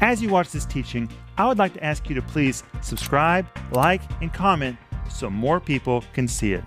As you watch this teaching, I would like to ask you to please subscribe, like, and comment so more people can see it.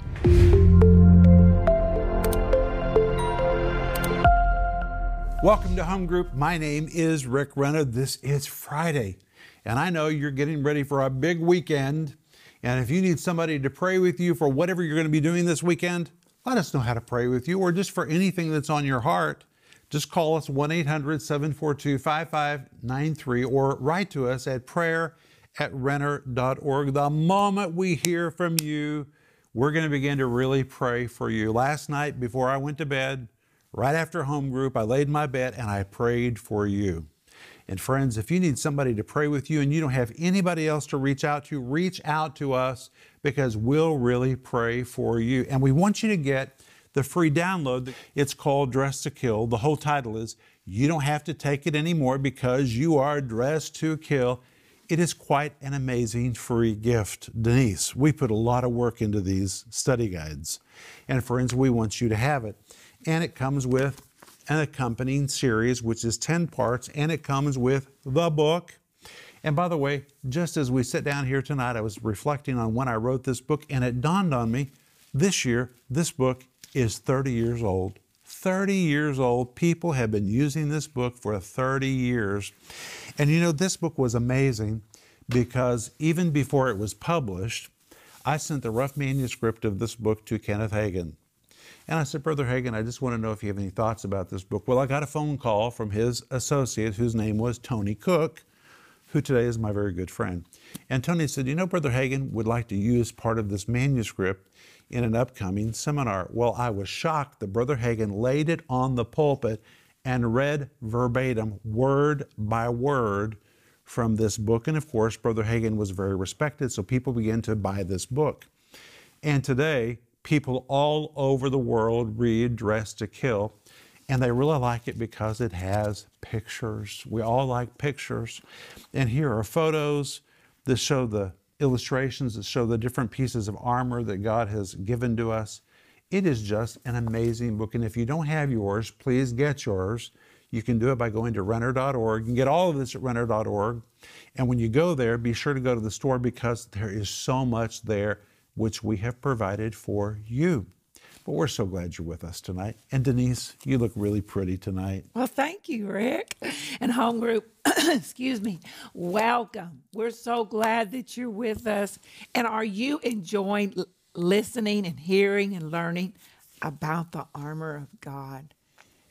Welcome to Home Group. My name is Rick Renner. This is Friday, and I know you're getting ready for a big weekend. And if you need somebody to pray with you for whatever you're going to be doing this weekend, let us know how to pray with you or just for anything that's on your heart. Just call us 1 800 742 5593 or write to us at prayer at renner.org. The moment we hear from you, we're going to begin to really pray for you. Last night, before I went to bed, right after home group, I laid in my bed and I prayed for you. And friends, if you need somebody to pray with you and you don't have anybody else to reach out to, reach out to us because we'll really pray for you. And we want you to get the free download. It's called Dress to Kill. The whole title is You Don't Have to Take It Anymore Because You Are Dressed to Kill. It is quite an amazing free gift. Denise, we put a lot of work into these study guides. And friends, we want you to have it. And it comes with an accompanying series, which is 10 parts, and it comes with the book. And by the way, just as we sit down here tonight, I was reflecting on when I wrote this book, and it dawned on me this year, this book is 30 years old. 30 years old. People have been using this book for 30 years. And you know, this book was amazing because even before it was published, I sent the rough manuscript of this book to Kenneth Hagin. And I said, Brother Hagin, I just want to know if you have any thoughts about this book. Well, I got a phone call from his associate, whose name was Tony Cook, who today is my very good friend. And Tony said, You know, Brother Hagin would like to use part of this manuscript in an upcoming seminar. Well, I was shocked that Brother Hagin laid it on the pulpit and read verbatim, word by word, from this book. And of course, Brother Hagin was very respected, so people began to buy this book. And today, people all over the world read Dress to Kill, and they really like it because it has pictures. We all like pictures. And here are photos that show the illustrations that show the different pieces of armor that God has given to us. It is just an amazing book. And if you don't have yours, please get yours. You can do it by going to renner.org. You can get all of this at renner.org. And when you go there, be sure to go to the store because there is so much there which we have provided for you. But we're so glad you're with us tonight. And Denise, you look really pretty tonight. Well, thank you, Rick. And home group, excuse me, welcome. We're so glad that you're with us. And are you enjoying listening and hearing and learning about the armor of God?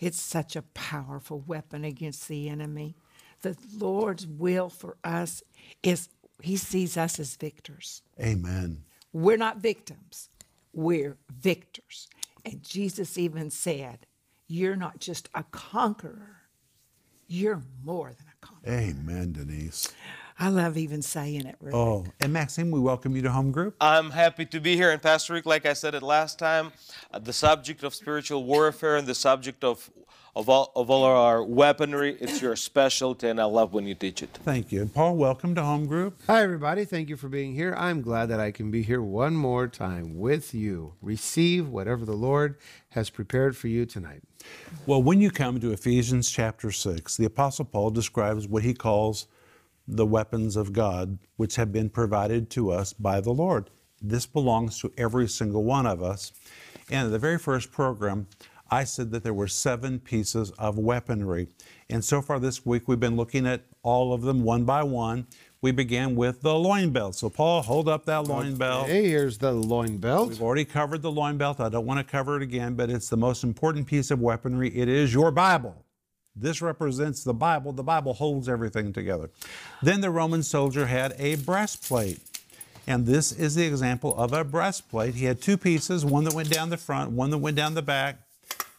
It's such a powerful weapon against the enemy. The Lord's will for us is He sees us as victors. Amen. We're not victims, we're victors. And Jesus even said, You're not just a conqueror, you're more than a conqueror. Amen, Denise. I love even saying it, Rick. Oh, and Maxime, we welcome you to Home Group. I'm happy to be here. And Pastor Rick, like I said it last time, uh, the subject of spiritual warfare and the subject of of all, of all our weaponry, it's your specialty, and I love when you teach it. Thank you. And Paul, welcome to Home Group. Hi, everybody. Thank you for being here. I'm glad that I can be here one more time with you. Receive whatever the Lord has prepared for you tonight. Well, when you come to Ephesians chapter 6, the Apostle Paul describes what he calls the weapons of God, which have been provided to us by the Lord. This belongs to every single one of us. And the very first program, I said that there were seven pieces of weaponry. And so far this week, we've been looking at all of them one by one. We began with the loin belt. So, Paul, hold up that loin belt. Hey, here's the loin belt. We've already covered the loin belt. I don't want to cover it again, but it's the most important piece of weaponry. It is your Bible. This represents the Bible. The Bible holds everything together. Then the Roman soldier had a breastplate. And this is the example of a breastplate. He had two pieces, one that went down the front, one that went down the back.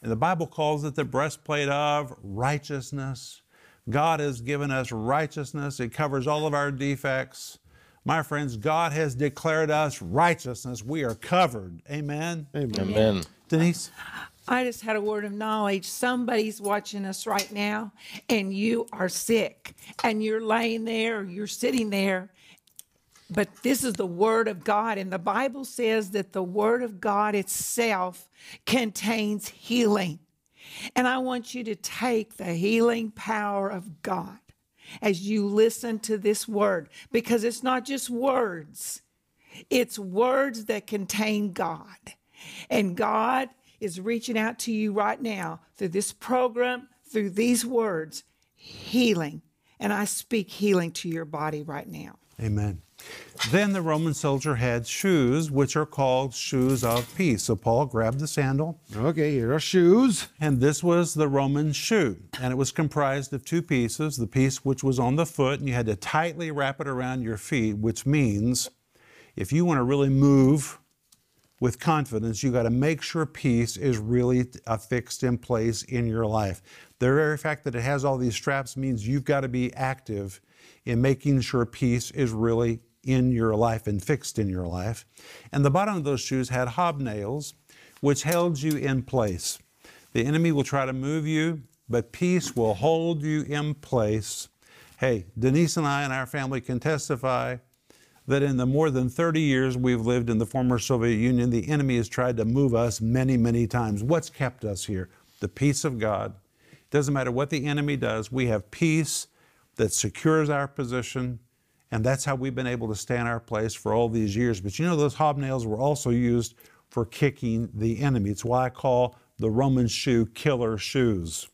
And the Bible calls it the breastplate of righteousness. God has given us righteousness, it covers all of our defects. My friends, God has declared us righteousness. We are covered. Amen. Amen. Amen. Denise? I just had a word of knowledge. Somebody's watching us right now, and you are sick, and you're laying there, you're sitting there. But this is the Word of God, and the Bible says that the Word of God itself contains healing. And I want you to take the healing power of God as you listen to this word because it's not just words, it's words that contain God. And God is reaching out to you right now through this program, through these words, healing. And I speak healing to your body right now. Amen. Then the Roman soldier had shoes, which are called shoes of peace. So Paul grabbed the sandal, Okay, here are shoes. and this was the Roman shoe. And it was comprised of two pieces the piece which was on the foot, and you had to tightly wrap it around your feet, which means if you want to really move with confidence, you got to make sure peace is really affixed in place in your life. The very fact that it has all these straps means you've got to be active in making sure peace is really in your life and fixed in your life. And the bottom of those shoes had hobnails, which held you in place. The enemy will try to move you, but peace will hold you in place. Hey, Denise and I and our family can testify that in the more than 30 years we've lived in the former Soviet Union, the enemy has tried to move us many, many times. What's kept us here? The peace of God. It Doesn't matter what the enemy does, we have peace that secures our position, and that's how we've been able to stay in our place for all these years. But you know, those hobnails were also used for kicking the enemy. It's why I call the Roman shoe killer shoes.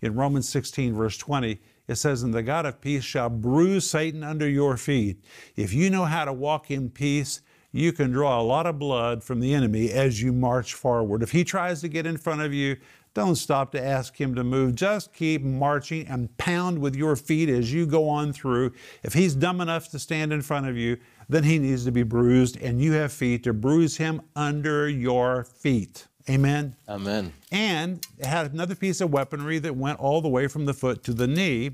In Romans 16, verse 20, it says, And the God of peace shall bruise Satan under your feet. If you know how to walk in peace, you can draw a lot of blood from the enemy as you march forward. If he tries to get in front of you, don't stop to ask him to move. Just keep marching and pound with your feet as you go on through. If he's dumb enough to stand in front of you, then he needs to be bruised, and you have feet to bruise him under your feet. Amen. Amen. And it had another piece of weaponry that went all the way from the foot to the knee,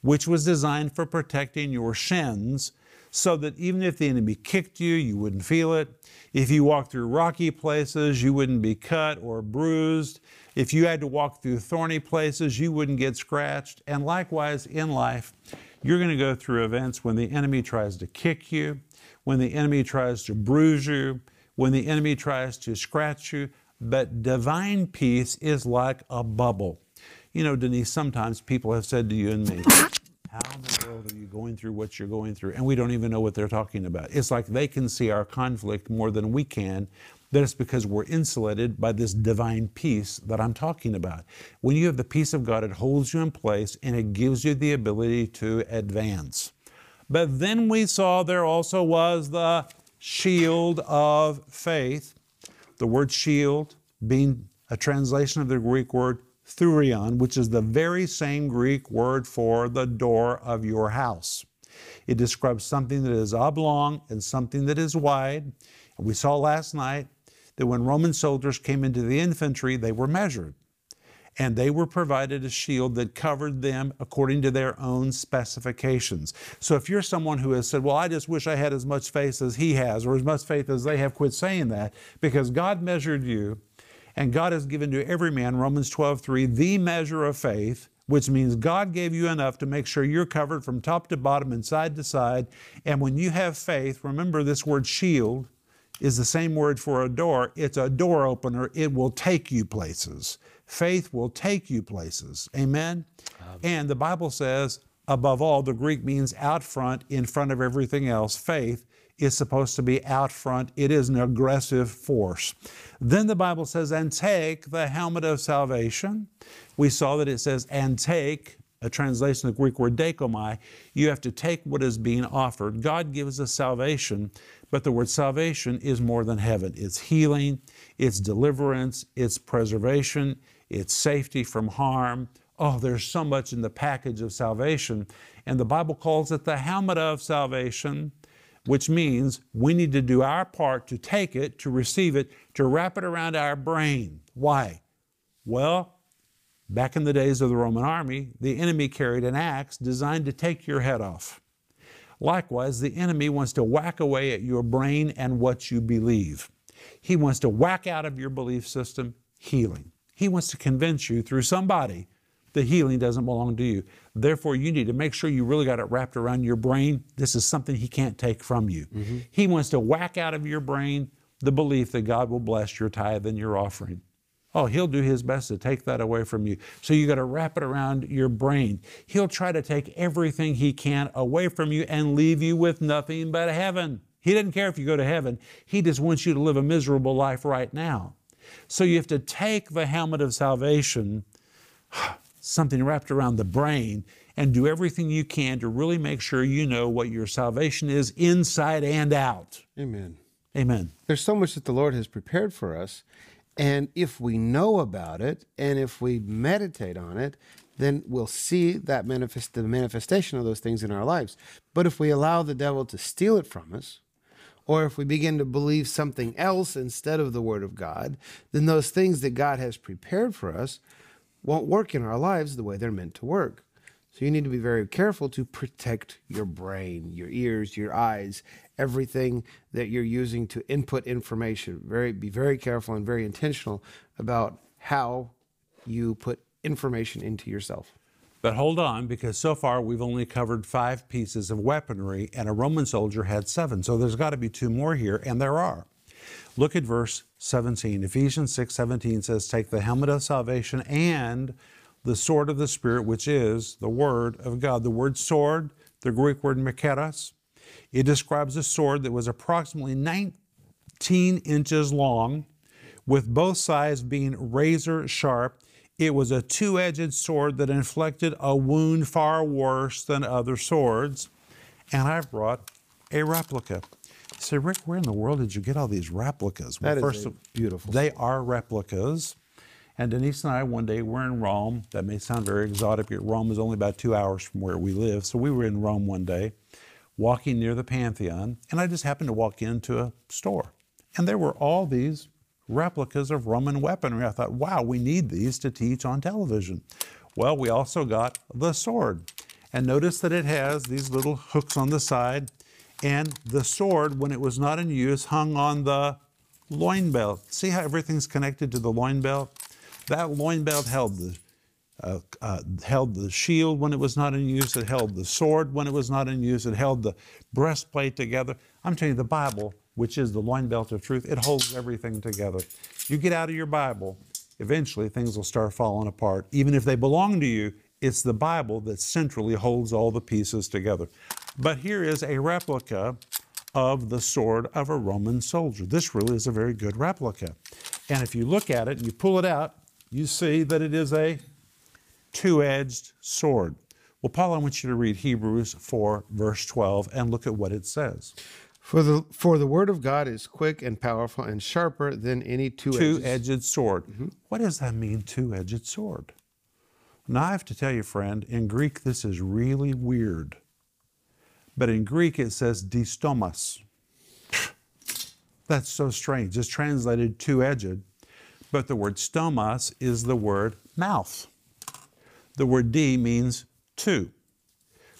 which was designed for protecting your shins so that even if the enemy kicked you, you wouldn't feel it. If you walked through rocky places, you wouldn't be cut or bruised. If you had to walk through thorny places, you wouldn't get scratched. And likewise, in life, you're going to go through events when the enemy tries to kick you, when the enemy tries to bruise you, when the enemy tries to scratch you. But divine peace is like a bubble. You know, Denise, sometimes people have said to you and me, How going through what you're going through? And we don't even know what they're talking about. It's like they can see our conflict more than we can. That it's because we're insulated by this divine peace that I'm talking about. When you have the peace of God, it holds you in place and it gives you the ability to advance. But then we saw there also was the shield of faith. The word shield being a translation of the Greek word thurion, which is the very same Greek word for the door of your house. It describes something that is oblong and something that is wide. And we saw last night that when Roman soldiers came into the infantry, they were measured. And they were provided a shield that covered them according to their own specifications. So if you're someone who has said, Well, I just wish I had as much faith as he has, or as much faith as they have, quit saying that because God measured you and God has given to every man, Romans 12, 3, the measure of faith, which means God gave you enough to make sure you're covered from top to bottom and side to side. And when you have faith, remember this word shield is the same word for a door. It's a door opener. It will take you places. Faith will take you places. Amen? And the Bible says, above all, the Greek means out front, in front of everything else. Faith is supposed to be out front. It is an aggressive force. Then the Bible says, and take the helmet of salvation. We saw that it says, and take, a translation of the Greek word dechomai. You have to take what is being offered. God gives us salvation, but the word salvation is more than heaven. It's healing, it's deliverance, it's preservation, it's safety from harm. Oh, there's so much in the package of salvation. And the Bible calls it the helmet of salvation which means we need to do our part to take it, to receive it, to wrap it around our brain. Why? Well, back in the days of the Roman army, the enemy carried an axe designed to take your head off. Likewise, the enemy wants to whack away at your brain and what you believe. He wants to whack out of your belief system healing. He wants to convince you through somebody that healing doesn't belong to you. Therefore, you need to make sure you really got it wrapped around your brain. This is something He can't take from you. Mm-hmm. He wants to whack out of your brain the belief that God will bless your tithe and your offering. Oh, he'll do his best to take that away from you. So you got to wrap it around your brain. He'll try to take everything he can away from you and leave you with nothing but heaven. He doesn't care if you go to heaven. He just wants you to live a miserable life right now. So you have to take the helmet of salvation, something wrapped around the brain, and do everything you can to really make sure you know what your salvation is inside and out. Amen. Amen. There's so much that the Lord has prepared for us. And if we know about it and if we meditate on it, then we'll see that manifest the manifestation of those things in our lives. But if we allow the devil to steal it from us, or if we begin to believe something else instead of the word of God, then those things that God has prepared for us won't work in our lives the way they're meant to work. So you need to be very careful to protect your brain, your ears, your eyes, everything that you're using to input information. Very be very careful and very intentional about how you put information into yourself. But hold on, because so far we've only covered five pieces of weaponry, and a Roman soldier had seven. So there's got to be two more here, and there are. Look at verse 17. Ephesians 6 17 says, Take the helmet of salvation and the sword of the Spirit, which is the Word of God. The word sword, the Greek word machaira, it describes a sword that was approximately 19 inches long, with both sides being razor sharp. It was a two edged sword that inflicted a wound far worse than other swords. And I've brought a replica. Say, Rick, where in the world did you get all these replicas? That is a beautiful They are replicas. And Denise and I, one day, were in Rome. That may sound very exotic, but Rome is only about two hours from where we live. So we were in Rome one day, walking near the Pantheon, and I just happened to walk into a store. And there were all these replicas of Roman weaponry. I thought, wow, we need these to teach on television. Well, we also got the sword. And notice that it has these little hooks on the side. And the sword, when it was not in use, hung on the loin belt. See how everything's connected to the loin belt? That loin belt held the uh, uh, held the shield when it was not in use. It held the sword when it was not in use. It held the breastplate together. I'm telling you, the Bible, which is the loin belt of truth, it holds everything together. You get out of your Bible, eventually things will start falling apart. Even if they belong to you, it's the Bible that centrally holds all the pieces together. But here is a replica of the sword of a Roman soldier. This really is a very good replica. And if you look at it and you pull it out, you see that it is a two edged sword. Well, Paul, I want you to read Hebrews 4, verse 12, and look at what it says. For the for the word of God is quick and powerful and sharper than any two Two edged sword. Mm-hmm. What does that mean, two edged sword? Now, I have to tell you, friend, in Greek, this is really weird. But in Greek, it says distomas. That's so strange. It's translated two edged, but the word stomas is the word mouth. The word D means two.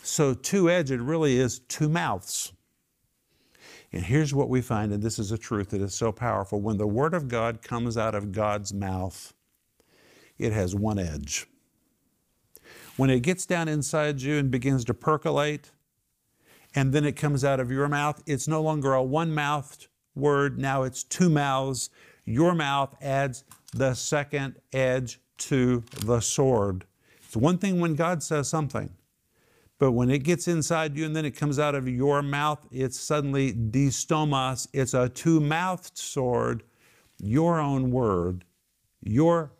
So two edged really is two mouths. And here's what we find, and this is a truth that is so powerful. When the Word of God comes out of God's mouth, it has one edge. When it gets down inside you and begins to percolate, and then it comes out of your mouth, it's no longer a one mouthed word, now it's two mouths. Your mouth adds the second edge to the sword. It's one thing when God says something, but when it gets inside you and then it comes out of your mouth, it's suddenly distomas. It's a two mouthed sword, your own word, your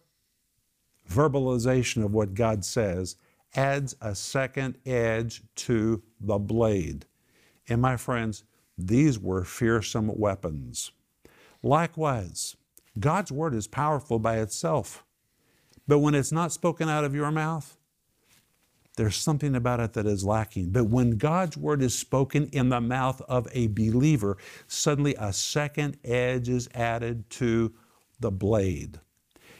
verbalization of what God says adds a second edge to the blade. And my friends, these were fearsome weapons. Likewise, God's word is powerful by itself, but when it's not spoken out of your mouth, there's something about it that is lacking. But when God's word is spoken in the mouth of a believer, suddenly a second edge is added to the blade.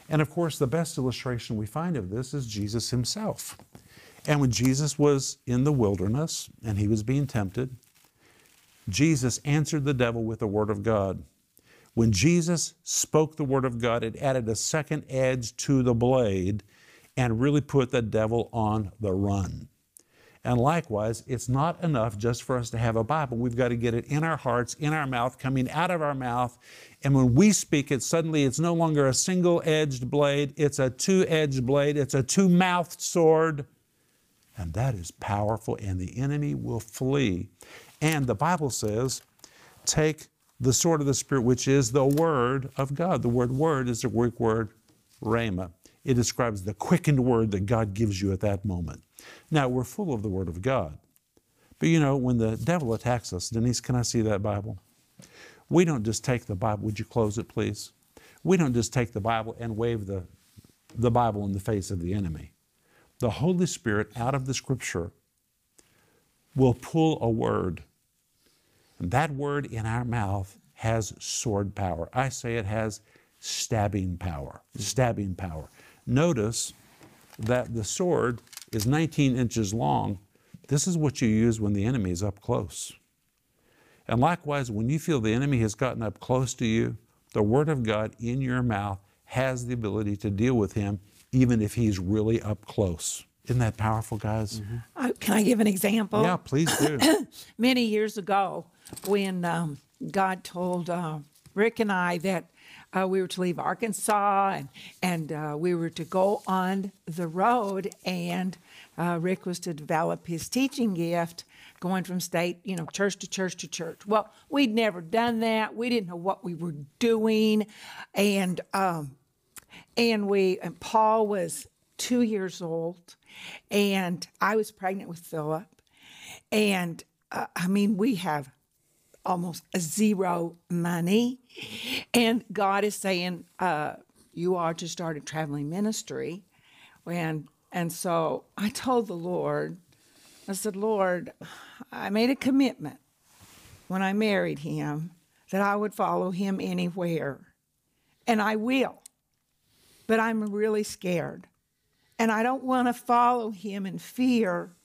And of course, the best illustration we find of this is Jesus himself. And when Jesus was in the wilderness and he was being tempted, Jesus answered the devil with the word of God. When Jesus spoke the word of God, it added a second edge to the blade and really put the devil on the run. And likewise, it's not enough just for us to have a Bible. We've got to get it in our hearts, in our mouth, coming out of our mouth. And when we speak it, suddenly it's no longer a single edged blade, it's a two edged blade, it's a two mouthed sword. And that is powerful, and the enemy will flee. And the Bible says, take the sword of the Spirit, which is the Word of God. The word word is the Greek word rhema. It describes the quickened word that God gives you at that moment. Now, we're full of the Word of God. But you know, when the devil attacks us, Denise, can I see that Bible? We don't just take the Bible. Would you close it, please? We don't just take the Bible and wave the, the Bible in the face of the enemy. The Holy Spirit, out of the Scripture, will pull a word. And that word in our mouth has sword power. I say it has stabbing power. Stabbing power. Notice that the sword is 19 inches long. This is what you use when the enemy is up close. And likewise, when you feel the enemy has gotten up close to you, the Word of God in your mouth has the ability to deal with him, even if he's really up close. Isn't that powerful, guys? Uh, can I give an example? Yeah, please do. Many years ago, when um, God told uh, Rick and I that uh, we were to leave Arkansas and and uh, we were to go on the road, and uh, Rick was to develop his teaching gift, going from state, you know, church to church to church. Well, we'd never done that. We didn't know what we were doing, and um, and we and Paul was two years old, and I was pregnant with Philip, and uh, I mean we have almost zero money, and God is saying uh, you are to start a traveling ministry, and and so I told the Lord, I said, Lord, I made a commitment when I married him that I would follow him anywhere, and I will but I'm really scared. And I don't want to follow him in fear.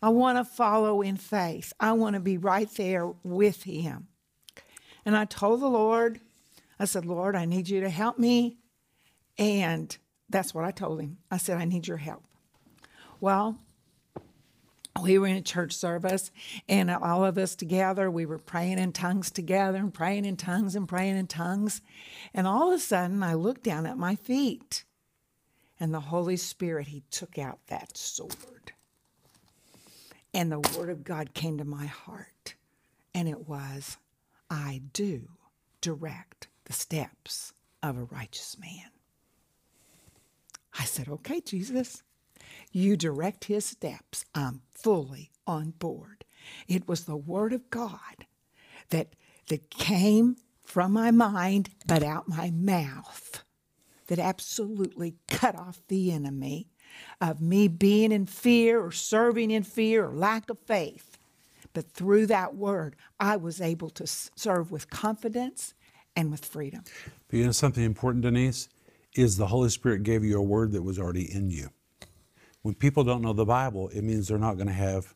I want to follow in faith. I want to be right there with him. And I told the Lord, I said, Lord, I need you to help me. And that's what I told him. I said, I need your help. Well, we were in a church service, and all of us together, we were praying in tongues together, and praying in tongues and praying in tongues. And all of a sudden, I looked down at my feet, and the Holy Spirit, He took out that sword. And the Word of God came to my heart, and it was, I do direct the steps of a righteous man. I said, Okay, Jesus. You direct his steps. I'm fully on board. It was the word of God that that came from my mind but out my mouth that absolutely cut off the enemy of me being in fear or serving in fear or lack of faith. But through that word, I was able to serve with confidence and with freedom. But you know something important, Denise? Is the Holy Spirit gave you a word that was already in you. When people don't know the Bible, it means they're not going to have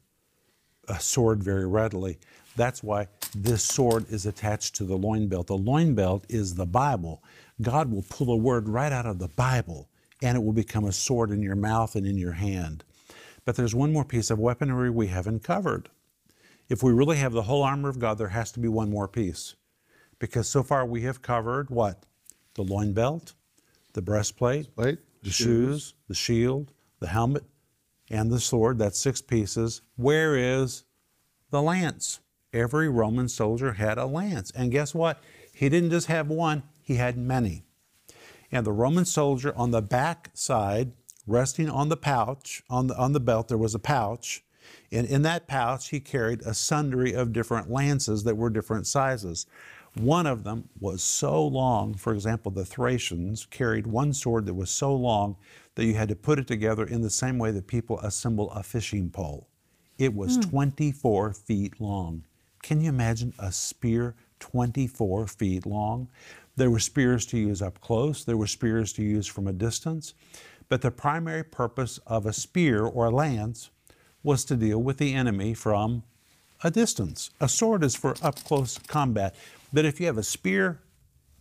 a sword very readily. That's why this sword is attached to the loin belt. The loin belt is the Bible. God will pull a word right out of the Bible and it will become a sword in your mouth and in your hand. But there's one more piece of weaponry we haven't covered. If we really have the whole armor of God, there has to be one more piece. Because so far we have covered what? The loin belt, the breastplate, Plate, the shoes, the shield, the helmet, and the sword. That's six pieces. Where is the lance? Every Roman soldier had a lance. And guess what? He didn't just have one, he had many. And the Roman soldier on the back side, resting on the pouch, on the, on the belt, there was a pouch. And in that pouch, he carried a sundry of different lances that were different sizes. One of them was so long, for example, the Thracians carried one sword that was so long that you had to put it together in the same way that people assemble a fishing pole. It was hmm. 24 feet long. Can you imagine a spear 24 feet long? There were spears to use up close, there were spears to use from a distance, but the primary purpose of a spear or a lance was to deal with the enemy from a distance. A sword is for up close combat, but if you have a spear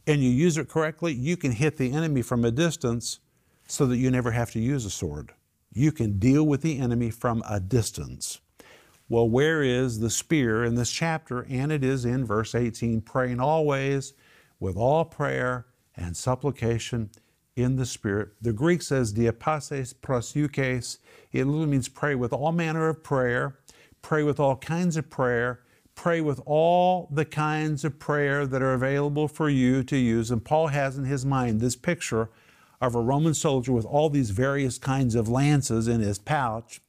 and you use it correctly, you can hit the enemy from a distance so that you never have to use a sword. You can deal with the enemy from a distance. Well, where is the spear in this chapter? And it is in verse 18 praying always with all prayer and supplication in the Spirit. The Greek says diapases prosukes. It literally means pray with all manner of prayer, pray with all kinds of prayer, pray with all the kinds of prayer that are available for you to use. And Paul has in his mind this picture of a Roman soldier with all these various kinds of lances in his pouch.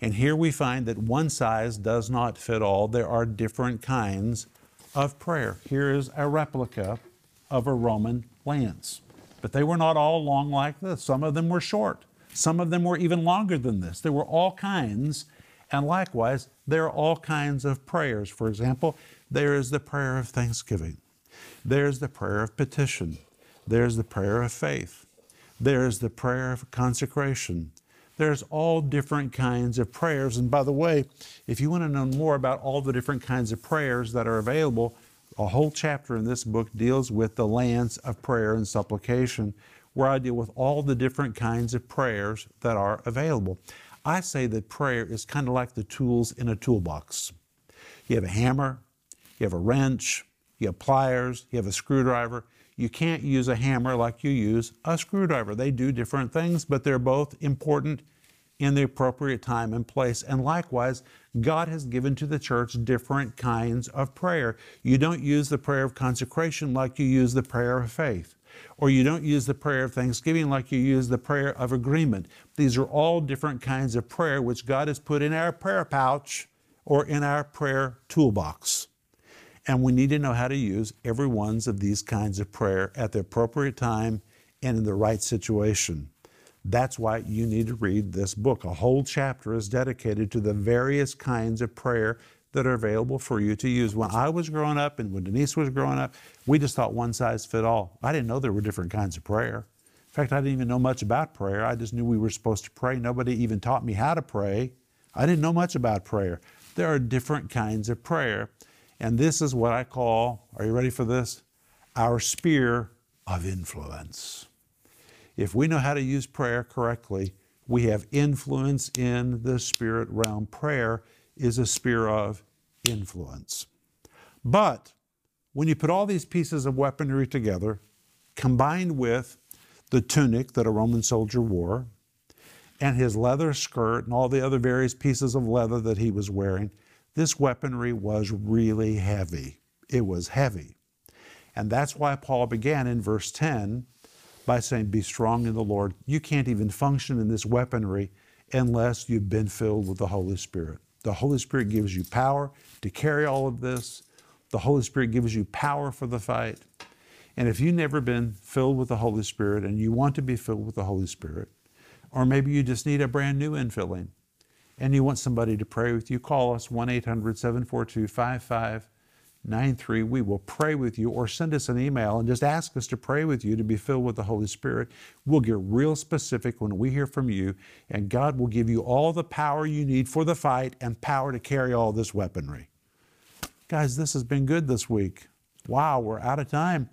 And here we find that one size does not fit all. There are different kinds of prayer. Here is a replica of a Roman lance. But they were not all long like this. Some of them were short. Some of them were even longer than this. There were all kinds. And likewise, there are all kinds of prayers. For example, there is the prayer of thanksgiving. There's the prayer of petition. There's the prayer of faith. There's the prayer of consecration. There's all different kinds of prayers. And by the way, if you want to know more about all the different kinds of prayers that are available, a whole chapter in this book deals with the lance of prayer and supplication, where I deal with all the different kinds of prayers that are available. I say that prayer is kind of like the tools in a toolbox. You have a hammer, you have a wrench, you have pliers, you have a screwdriver, you can't use a hammer like you use a screwdriver. They do different things, but they're both important in the appropriate time and place. And likewise, God has given to the church different kinds of prayer. You don't use the prayer of consecration like you use the prayer of faith, or you don't use the prayer of thanksgiving like you use the prayer of agreement. These are all different kinds of prayer which God has put in our prayer pouch or in our prayer toolbox. And we need to know how to use every one of these kinds of prayer at the appropriate time and in the right situation. That's why you need to read this book. A whole chapter is dedicated to the various kinds of prayer that are available for you to use. When I was growing up and when Denise was growing up, we just thought one size fit all. I didn't know there were different kinds of prayer. In fact, I didn't even know much about prayer. I just knew we were supposed to pray. Nobody even taught me how to pray. I didn't know much about prayer. There are different kinds of prayer. And this is what I call, are you ready for this? Our spear of influence. If we know how to use prayer correctly, we have influence in the spirit realm. Prayer is a spear of influence. But when you put all these pieces of weaponry together, combined with the tunic that a Roman soldier wore, and his leather skirt and all the other various pieces of leather that he was wearing, this weaponry was really heavy. It was heavy. And that's why Paul began in verse 10 by saying, Be strong in the Lord. You can't even function in this weaponry unless you've been filled with the Holy Spirit. The Holy Spirit gives you power to carry all of this. The Holy Spirit gives you power for the fight. And if you've never been filled with the Holy Spirit and you want to be filled with the Holy Spirit, or maybe you just need a brand new infilling and you want somebody to pray with you, call us 1 800 742 5593. We will pray with you or send us an email and just ask us to pray with you to be filled with the Holy Spirit. We'll get real specific when we hear from you, and God will give you all the power you need for the fight and power to carry all this weaponry. Guys, this has been good this week. Wow, we're out of time.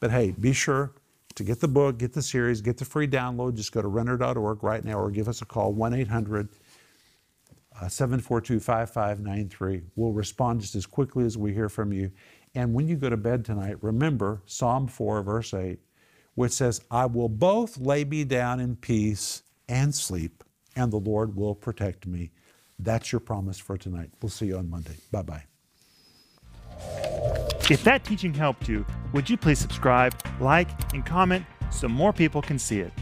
But hey, be sure to get the book, get the series, get the free download. Just go to renner.org right now or give us a call 1 800 742 5593. We'll respond just as quickly as we hear from you. And when you go to bed tonight, remember Psalm 4, verse 8, which says, I will both lay me down in peace and sleep, and the Lord will protect me. That's your promise for tonight. We'll see you on Monday. Bye bye. If that teaching helped you, would you please subscribe, like, and comment so more people can see it?